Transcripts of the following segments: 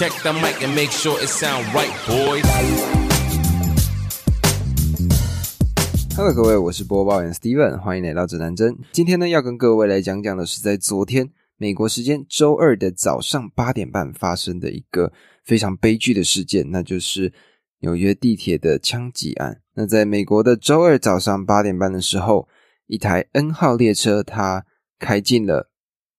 Check the mic and make sure it sound right, boy. Hello，各位，我是播报员 Steven，欢迎来到指南针。今天呢，要跟各位来讲讲的是在昨天美国时间周二的早上八点半发生的一个非常悲剧的事件，那就是纽约地铁的枪击案。那在美国的周二早上八点半的时候，一台 N 号列车它开进了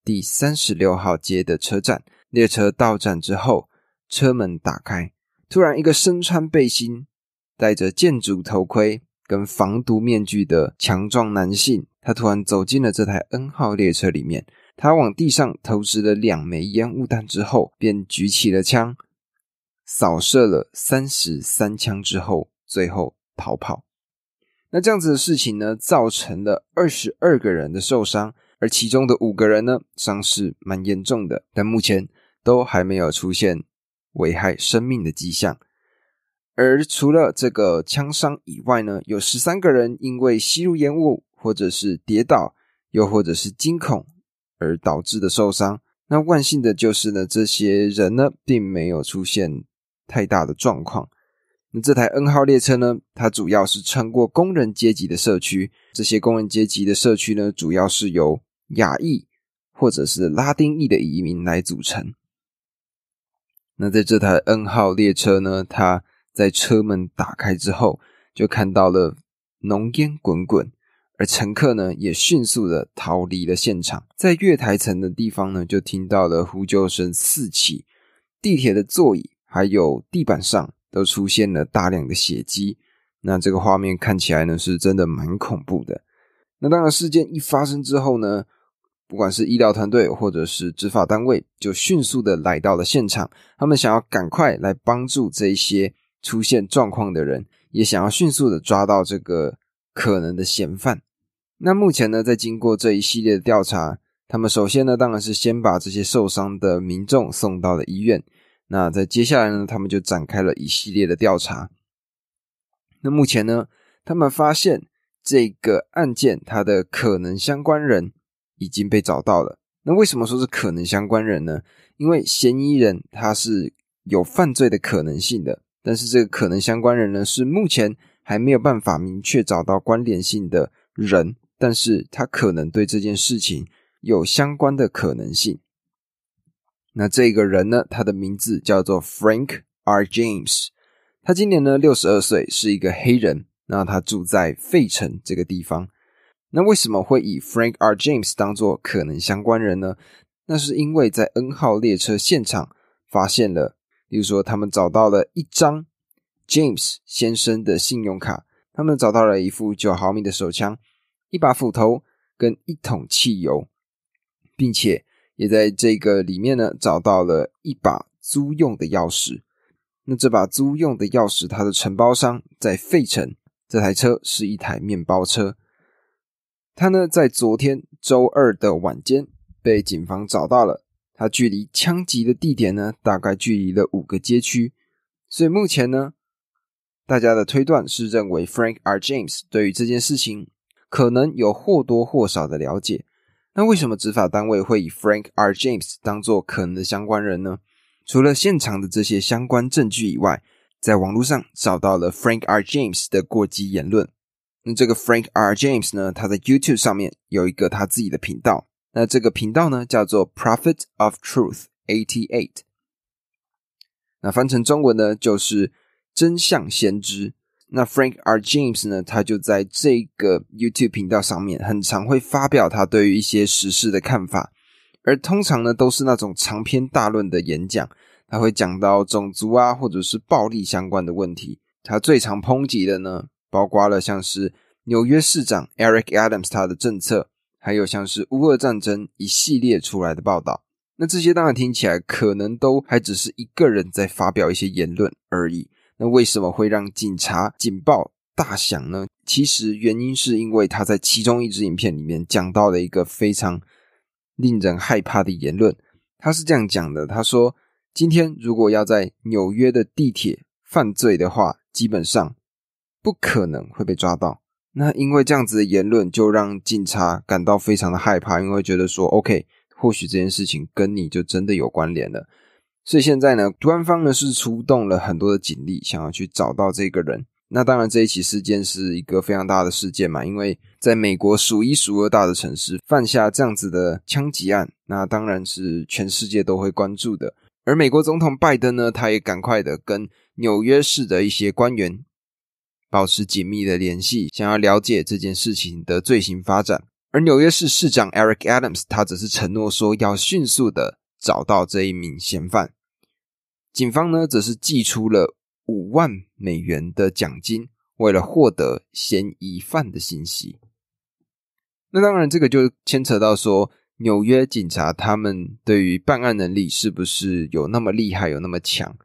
第三十六号街的车站。列车到站之后，车门打开，突然一个身穿背心、戴着建筑头盔跟防毒面具的强壮男性，他突然走进了这台 N 号列车里面。他往地上投掷了两枚烟雾弹之后，便举起了枪，扫射了三十三枪之后，最后逃跑。那这样子的事情呢，造成了二十二个人的受伤，而其中的五个人呢，伤势蛮严重的，但目前。都还没有出现危害生命的迹象，而除了这个枪伤以外呢，有十三个人因为吸入烟雾，或者是跌倒，又或者是惊恐而导致的受伤。那万幸的就是呢，这些人呢并没有出现太大的状况。那这台 N 号列车呢，它主要是穿过工人阶级的社区，这些工人阶级的社区呢，主要是由亚裔或者是拉丁裔的移民来组成。那在这台 N 号列车呢，它在车门打开之后，就看到了浓烟滚滚，而乘客呢也迅速的逃离了现场。在月台层的地方呢，就听到了呼救声四起，地铁的座椅还有地板上都出现了大量的血迹。那这个画面看起来呢，是真的蛮恐怖的。那当然，事件一发生之后呢。不管是医疗团队或者是执法单位，就迅速的来到了现场。他们想要赶快来帮助这些出现状况的人，也想要迅速的抓到这个可能的嫌犯。那目前呢，在经过这一系列的调查，他们首先呢，当然是先把这些受伤的民众送到了医院。那在接下来呢，他们就展开了一系列的调查。那目前呢，他们发现这个案件它的可能相关人。已经被找到了。那为什么说是可能相关人呢？因为嫌疑人他是有犯罪的可能性的，但是这个可能相关人呢，是目前还没有办法明确找到关联性的人，但是他可能对这件事情有相关的可能性。那这个人呢，他的名字叫做 Frank R. James，他今年呢六十二岁，是一个黑人。那他住在费城这个地方。那为什么会以 Frank R. James 当做可能相关人呢？那是因为在 N 号列车现场发现了，例如说他们找到了一张 James 先生的信用卡，他们找到了一副九毫米的手枪、一把斧头跟一桶汽油，并且也在这个里面呢找到了一把租用的钥匙。那这把租用的钥匙，它的承包商在费城，这台车是一台面包车。他呢，在昨天周二的晚间被警方找到了。他距离枪击的地点呢，大概距离了五个街区。所以目前呢，大家的推断是认为 Frank R. James 对于这件事情可能有或多或少的了解。那为什么执法单位会以 Frank R. James 当做可能的相关人呢？除了现场的这些相关证据以外，在网络上找到了 Frank R. James 的过激言论。那这个 Frank R. James 呢？他在 YouTube 上面有一个他自己的频道。那这个频道呢，叫做 Prophet of Truth AT Eight。那翻成中文呢，就是真相先知。那 Frank R. James 呢，他就在这个 YouTube 频道上面，很常会发表他对于一些时事的看法，而通常呢，都是那种长篇大论的演讲。他会讲到种族啊，或者是暴力相关的问题。他最常抨击的呢？包括了像是纽约市长 Eric Adams 他的政策，还有像是乌俄战争一系列出来的报道。那这些当然听起来可能都还只是一个人在发表一些言论而已。那为什么会让警察警报大响呢？其实原因是因为他在其中一支影片里面讲到了一个非常令人害怕的言论。他是这样讲的：他说，今天如果要在纽约的地铁犯罪的话，基本上。不可能会被抓到。那因为这样子的言论，就让警察感到非常的害怕，因为觉得说，OK，或许这件事情跟你就真的有关联了。所以现在呢，官方呢是出动了很多的警力，想要去找到这个人。那当然，这一起事件是一个非常大的事件嘛，因为在美国数一数二大的城市犯下这样子的枪击案，那当然是全世界都会关注的。而美国总统拜登呢，他也赶快的跟纽约市的一些官员保持紧密的联系，想要了解这件事情的最新发展。而纽约市市长 Eric Adams 他则是承诺说要迅速的找到这一名嫌犯。警方呢，则是寄出了。五万美元的奖金，为了获得嫌疑犯的信息。那当然，这个就牵扯到说，纽约警察他们对于办案能力是不是有那么厉害，有那么强？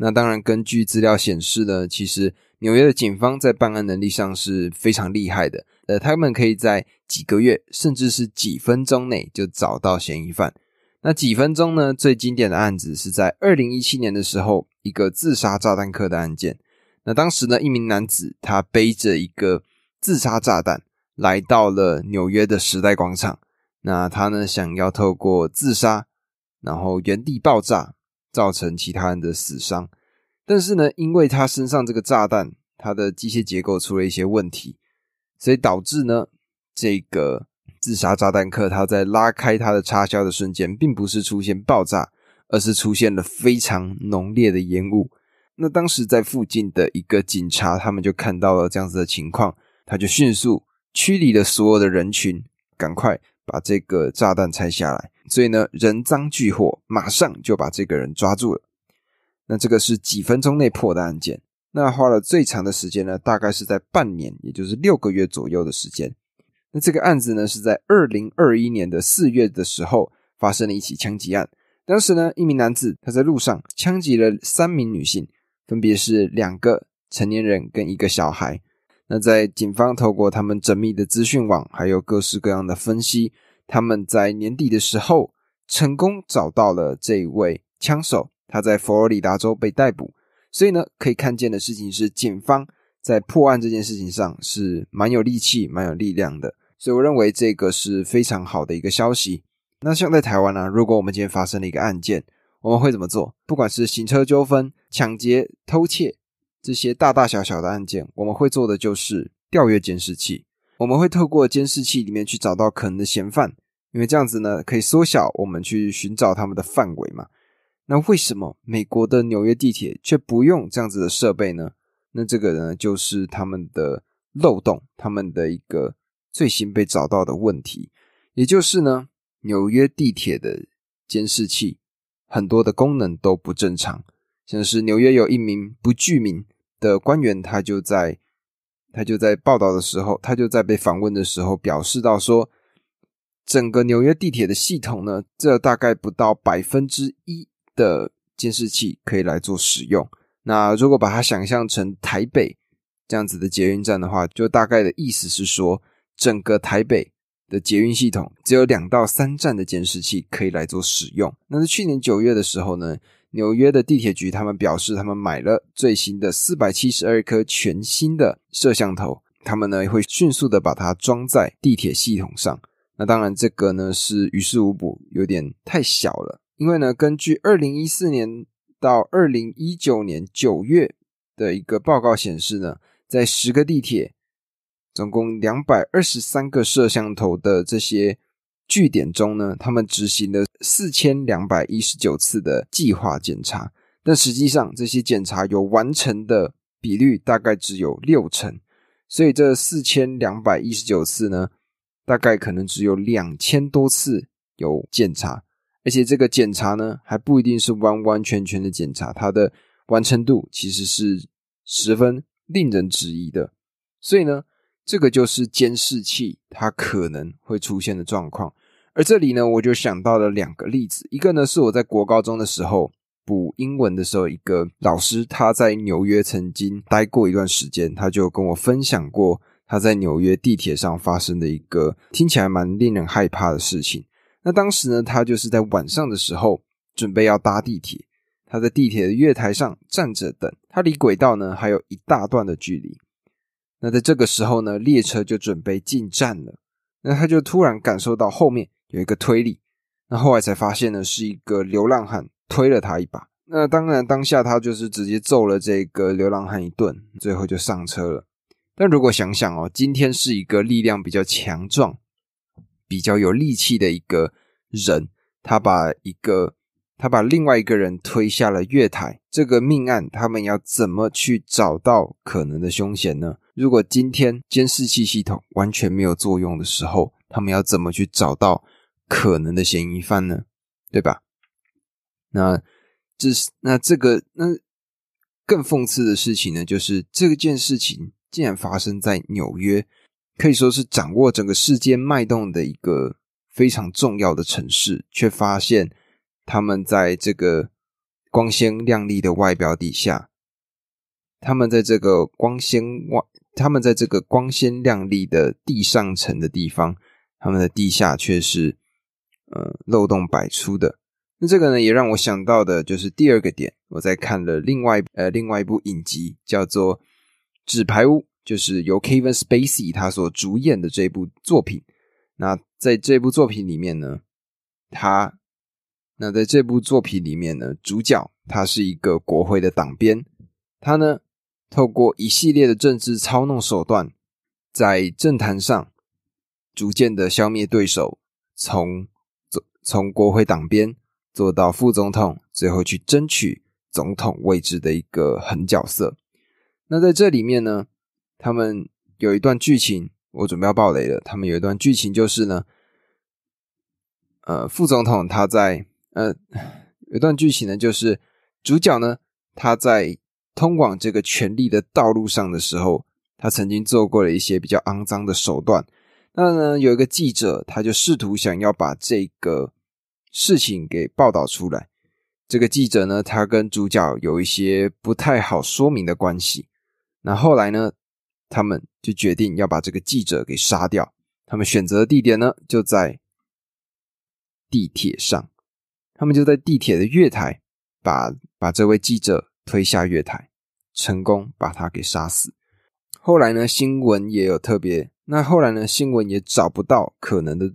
那当然，根据资料显示呢，其实纽约的警方在办案能力上是非常厉害的。呃，他们可以在几个月，甚至是几分钟内就找到嫌疑犯。那几分钟呢？最经典的案子是在二零一七年的时候，一个自杀炸弹客的案件。那当时呢，一名男子他背着一个自杀炸弹来到了纽约的时代广场。那他呢，想要透过自杀，然后原地爆炸，造成其他人的死伤。但是呢，因为他身上这个炸弹，它的机械结构出了一些问题，所以导致呢，这个。自杀炸弹客，他在拉开他的插销的瞬间，并不是出现爆炸，而是出现了非常浓烈的烟雾。那当时在附近的一个警察，他们就看到了这样子的情况，他就迅速驱离了所有的人群，赶快把这个炸弹拆下来。所以呢，人赃俱获，马上就把这个人抓住了。那这个是几分钟内破的案件，那花了最长的时间呢，大概是在半年，也就是六个月左右的时间。那这个案子呢，是在二零二一年的四月的时候发生了一起枪击案。当时呢，一名男子他在路上枪击了三名女性，分别是两个成年人跟一个小孩。那在警方透过他们缜密的资讯网，还有各式各样的分析，他们在年底的时候成功找到了这位枪手，他在佛罗里达州被逮捕。所以呢，可以看见的事情是，警方在破案这件事情上是蛮有力气、蛮有力量的。所以我认为这个是非常好的一个消息。那像在台湾呢，如果我们今天发生了一个案件，我们会怎么做？不管是行车纠纷、抢劫、偷窃这些大大小小的案件，我们会做的就是调阅监视器。我们会透过监视器里面去找到可能的嫌犯，因为这样子呢，可以缩小我们去寻找他们的范围嘛。那为什么美国的纽约地铁却不用这样子的设备呢？那这个呢，就是他们的漏洞，他们的一个。最新被找到的问题，也就是呢，纽约地铁的监视器很多的功能都不正常。像是纽约有一名不具名的官员，他就在他就在报道的时候，他就在被访问的时候表示到说，整个纽约地铁的系统呢，这大概不到百分之一的监视器可以来做使用。那如果把它想象成台北这样子的捷运站的话，就大概的意思是说。整个台北的捷运系统只有两到三站的监视器可以来做使用。那在去年九月的时候呢，纽约的地铁局他们表示，他们买了最新的四百七十二颗全新的摄像头，他们呢会迅速的把它装在地铁系统上。那当然，这个呢是于事无补，有点太小了。因为呢，根据二零一四年到二零一九年九月的一个报告显示呢，在十个地铁。总共两百二十三个摄像头的这些据点中呢，他们执行了四千两百一十九次的计划检查，但实际上这些检查有完成的比率大概只有六成，所以这四千两百一十九次呢，大概可能只有两千多次有检查，而且这个检查呢还不一定是完完全全的检查，它的完成度其实是十分令人质疑的，所以呢。这个就是监视器它可能会出现的状况，而这里呢，我就想到了两个例子。一个呢是我在国高中的时候补英文的时候，一个老师他在纽约曾经待过一段时间，他就跟我分享过他在纽约地铁上发生的一个听起来蛮令人害怕的事情。那当时呢，他就是在晚上的时候准备要搭地铁，他在地铁的月台上站着等，他离轨道呢还有一大段的距离。那在这个时候呢，列车就准备进站了。那他就突然感受到后面有一个推力。那后来才发现呢，是一个流浪汉推了他一把。那当然，当下他就是直接揍了这个流浪汉一顿，最后就上车了。但如果想想哦，今天是一个力量比较强壮、比较有力气的一个人，他把一个他把另外一个人推下了月台，这个命案他们要怎么去找到可能的凶嫌呢？如果今天监视器系统完全没有作用的时候，他们要怎么去找到可能的嫌疑犯呢？对吧？那。这是那这个那更讽刺的事情呢，就是这件事情竟然发生在纽约，可以说是掌握整个世界脉动的一个非常重要的城市，却发现他们在这个光鲜亮丽的外表底下，他们在这个光鲜外，他们在这个光鲜亮丽的地上层的地方，他们的地下却是呃漏洞百出的。那这个呢，也让我想到的就是第二个点。我在看了另外呃另外一部影集，叫做《纸牌屋》，就是由 Kevin Spacey 他所主演的这部作品。那在这部作品里面呢，他那在这部作品里面呢，主角他是一个国会的党编，他呢透过一系列的政治操弄手段，在政坛上逐渐的消灭对手，从从国会党编。做到副总统，最后去争取总统位置的一个狠角色。那在这里面呢，他们有一段剧情，我准备要爆雷了。他们有一段剧情就是呢，呃，副总统他在呃，有一段剧情呢，就是主角呢他在通往这个权力的道路上的时候，他曾经做过了一些比较肮脏的手段。那呢，有一个记者，他就试图想要把这个。事情给报道出来，这个记者呢，他跟主角有一些不太好说明的关系。那后来呢，他们就决定要把这个记者给杀掉。他们选择的地点呢，就在地铁上。他们就在地铁的月台，把把这位记者推下月台，成功把他给杀死。后来呢，新闻也有特别。那后来呢，新闻也找不到可能的。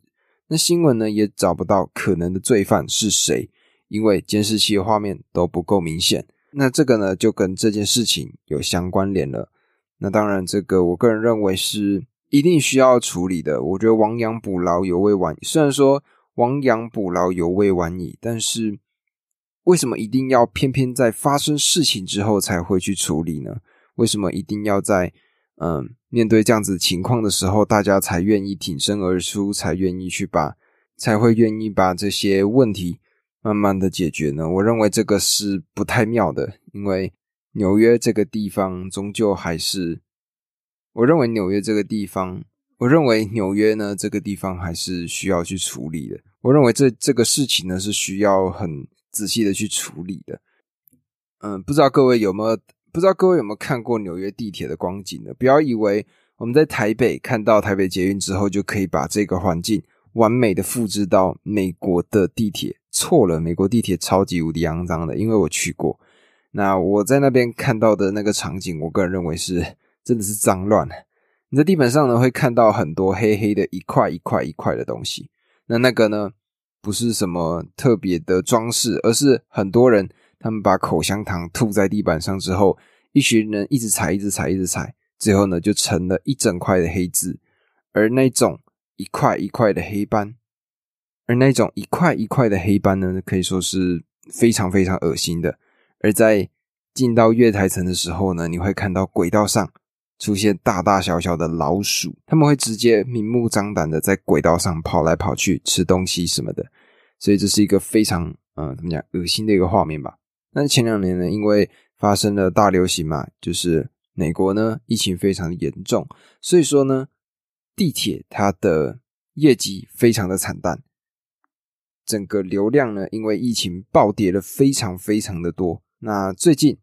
那新闻呢也找不到可能的罪犯是谁，因为监视器的画面都不够明显。那这个呢就跟这件事情有相关联了。那当然，这个我个人认为是一定需要处理的。我觉得亡羊补牢犹未晚。虽然说亡羊补牢犹未晚矣，但是为什么一定要偏偏在发生事情之后才会去处理呢？为什么一定要在？嗯，面对这样子情况的时候，大家才愿意挺身而出，才愿意去把，才会愿意把这些问题慢慢的解决呢。我认为这个是不太妙的，因为纽约这个地方终究还是，我认为纽约这个地方，我认为纽约呢这个地方还是需要去处理的。我认为这这个事情呢是需要很仔细的去处理的。嗯，不知道各位有没有？不知道各位有没有看过纽约地铁的光景呢？不要以为我们在台北看到台北捷运之后，就可以把这个环境完美的复制到美国的地铁。错了，美国地铁超级无敌肮脏的，因为我去过。那我在那边看到的那个场景，我个人认为是真的是脏乱。你在地板上呢会看到很多黑黑的一块一块一块的东西。那那个呢不是什么特别的装饰，而是很多人。他们把口香糖吐在地板上之后，一群人一直踩，一直踩，一直踩，最后呢就成了一整块的黑字。而那种一块一块的黑斑，而那种一块一块的黑斑呢，可以说是非常非常恶心的。而在进到月台层的时候呢，你会看到轨道上出现大大小小的老鼠，他们会直接明目张胆的在轨道上跑来跑去吃东西什么的，所以这是一个非常嗯怎么讲恶心的一个画面吧。那前两年呢，因为发生了大流行嘛，就是美国呢疫情非常的严重，所以说呢，地铁它的业绩非常的惨淡，整个流量呢因为疫情暴跌了非常非常的多。那最近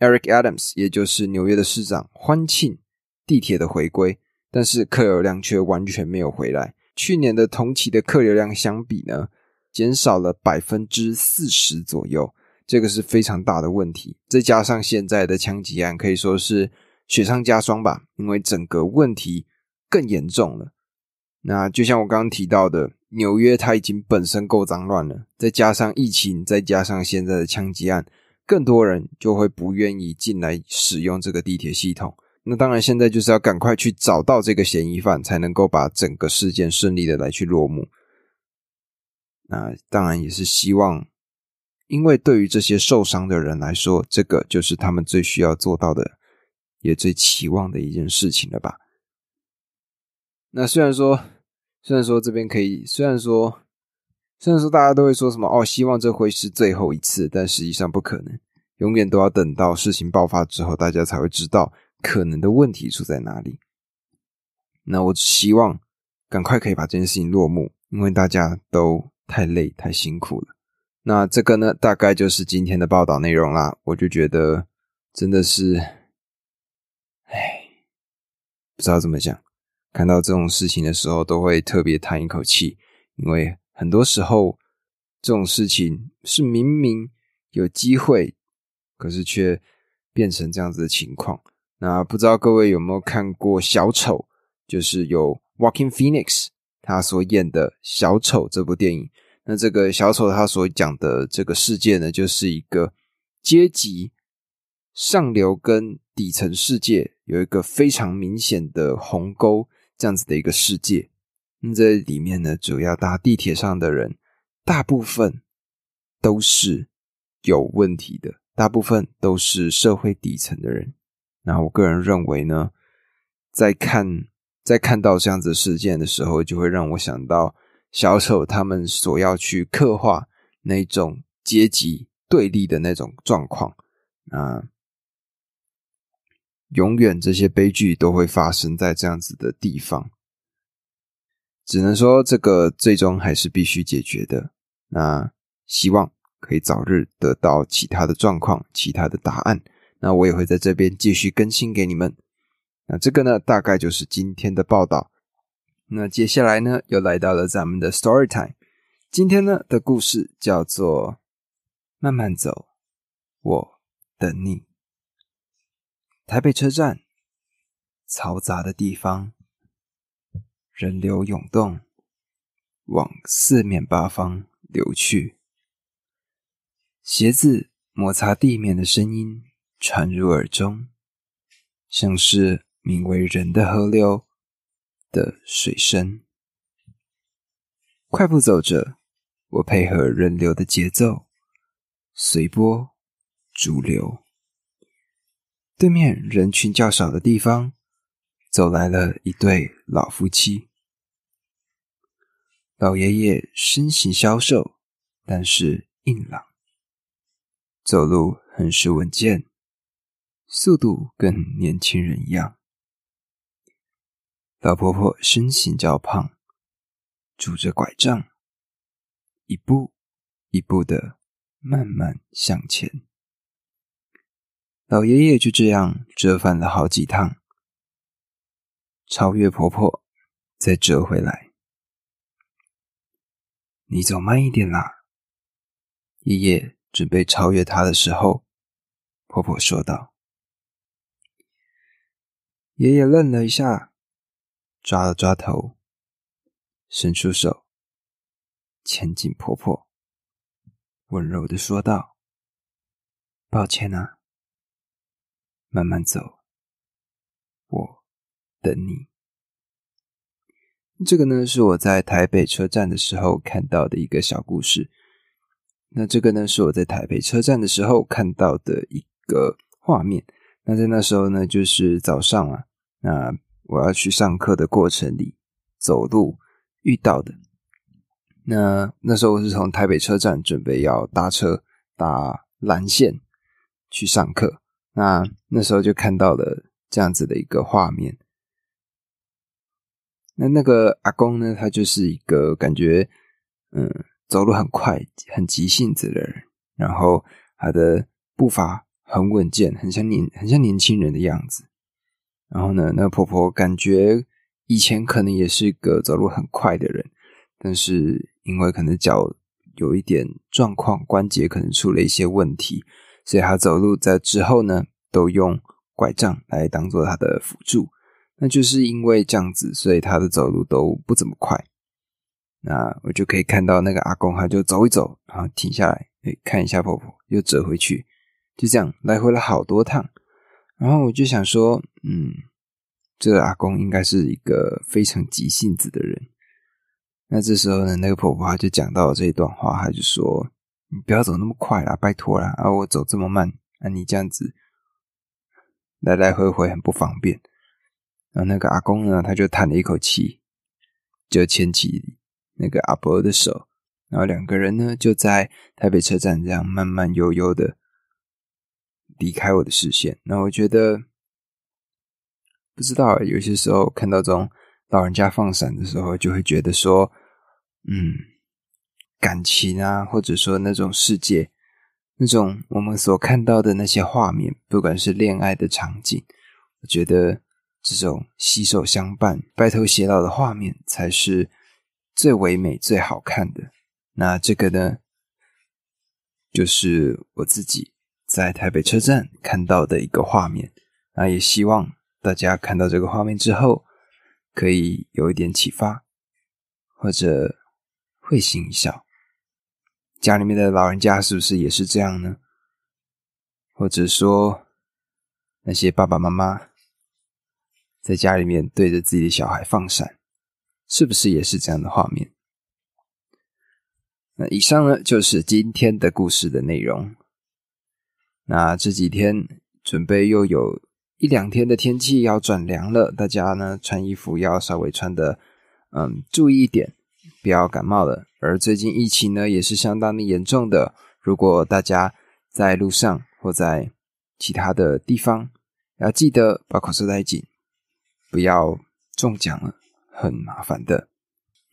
，Eric Adams 也就是纽约的市长欢庆地铁的回归，但是客流量却完全没有回来。去年的同期的客流量相比呢，减少了百分之四十左右。这个是非常大的问题，再加上现在的枪击案可以说是雪上加霜吧，因为整个问题更严重了。那就像我刚刚提到的，纽约它已经本身够脏乱了，再加上疫情，再加上现在的枪击案，更多人就会不愿意进来使用这个地铁系统。那当然，现在就是要赶快去找到这个嫌疑犯，才能够把整个事件顺利的来去落幕。那当然也是希望，因为对于这些受伤的人来说，这个就是他们最需要做到的，也最期望的一件事情了吧。那虽然说，虽然说这边可以，虽然说，虽然说大家都会说什么哦，希望这会是最后一次，但实际上不可能，永远都要等到事情爆发之后，大家才会知道可能的问题出在哪里。那我只希望赶快可以把这件事情落幕，因为大家都。太累，太辛苦了。那这个呢，大概就是今天的报道内容啦。我就觉得真的是，唉，不知道怎么讲。看到这种事情的时候，都会特别叹一口气，因为很多时候这种事情是明明有机会，可是却变成这样子的情况。那不知道各位有没有看过《小丑》，就是有 Walking Phoenix。他所演的小丑这部电影，那这个小丑他所讲的这个世界呢，就是一个阶级上流跟底层世界有一个非常明显的鸿沟，这样子的一个世界。那这里面呢，主要搭地铁上的人，大部分都是有问题的，大部分都是社会底层的人。那我个人认为呢，在看。在看到这样子事件的时候，就会让我想到小丑他们所要去刻画那种阶级对立的那种状况啊，永远这些悲剧都会发生在这样子的地方。只能说这个最终还是必须解决的。那希望可以早日得到其他的状况、其他的答案。那我也会在这边继续更新给你们。那这个呢，大概就是今天的报道。那接下来呢，又来到了咱们的 story time。今天呢的故事叫做《慢慢走，我等你》。台北车站，嘈杂的地方，人流涌动，往四面八方流去。鞋子摩擦地面的声音传入耳中，像是。名为“人的河流”的水声，快步走着，我配合人流的节奏，随波逐流。对面人群较少的地方，走来了一对老夫妻。老爷爷身形消瘦，但是硬朗，走路很是稳健，速度跟年轻人一样。老婆婆身形较胖，拄着拐杖，一步一步的慢慢向前。老爷爷就这样折返了好几趟，超越婆婆，再折回来。你走慢一点啦！爷爷准备超越他的时候，婆婆说道。爷爷愣了一下。抓了抓头，伸出手，牵紧婆婆，温柔的说道：“抱歉啊，慢慢走，我等你。”这个呢，是我在台北车站的时候看到的一个小故事。那这个呢，是我在台北车站的时候看到的一个画面。那在那时候呢，就是早上啊，那。我要去上课的过程里走路遇到的。那那时候我是从台北车站准备要搭车搭蓝线去上课。那那时候就看到了这样子的一个画面。那那个阿公呢，他就是一个感觉嗯走路很快、很急性子的人，然后他的步伐很稳健，很像年很像年轻人的样子。然后呢，那个婆婆感觉以前可能也是一个走路很快的人，但是因为可能脚有一点状况，关节可能出了一些问题，所以她走路在之后呢，都用拐杖来当做她的辅助。那就是因为这样子，所以她的走路都不怎么快。那我就可以看到那个阿公，他就走一走，然后停下来，哎，看一下婆婆，又折回去，就这样来回了好多趟。然后我就想说，嗯，这个阿公应该是一个非常急性子的人。那这时候呢，那个婆婆就讲到了这一段话，她就说：“你不要走那么快啦，拜托啦！啊，我走这么慢，啊，你这样子来来回回很不方便。”然后那个阿公呢，他就叹了一口气，就牵起那个阿伯的手，然后两个人呢就在台北车站这样慢慢悠悠的离开我的视线。那我觉得不知道，有些时候看到这种老人家放闪的时候，就会觉得说。嗯，感情啊，或者说那种世界，那种我们所看到的那些画面，不管是恋爱的场景，我觉得这种携手相伴、白头偕老的画面才是最唯美、最好看的。那这个呢，就是我自己在台北车站看到的一个画面。那也希望大家看到这个画面之后，可以有一点启发，或者。会心一笑，家里面的老人家是不是也是这样呢？或者说，那些爸爸妈妈在家里面对着自己的小孩放闪，是不是也是这样的画面？那以上呢，就是今天的故事的内容。那这几天准备又有一两天的天气要转凉了，大家呢穿衣服要稍微穿的嗯注意一点。不要感冒了，而最近疫情呢也是相当的严重的。如果大家在路上或在其他的地方，要记得把口罩戴紧，不要中奖了，很麻烦的。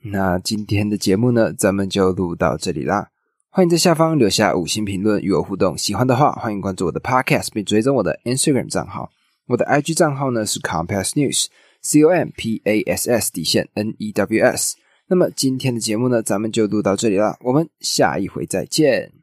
那今天的节目呢，咱们就录到这里啦。欢迎在下方留下五星评论与我互动，喜欢的话欢迎关注我的 Podcast 并追踪我的 Instagram 账号。我的 IG 账号呢是 Compass News，C O M P A S S 底线 N E W S。那么今天的节目呢，咱们就录到这里了，我们下一回再见。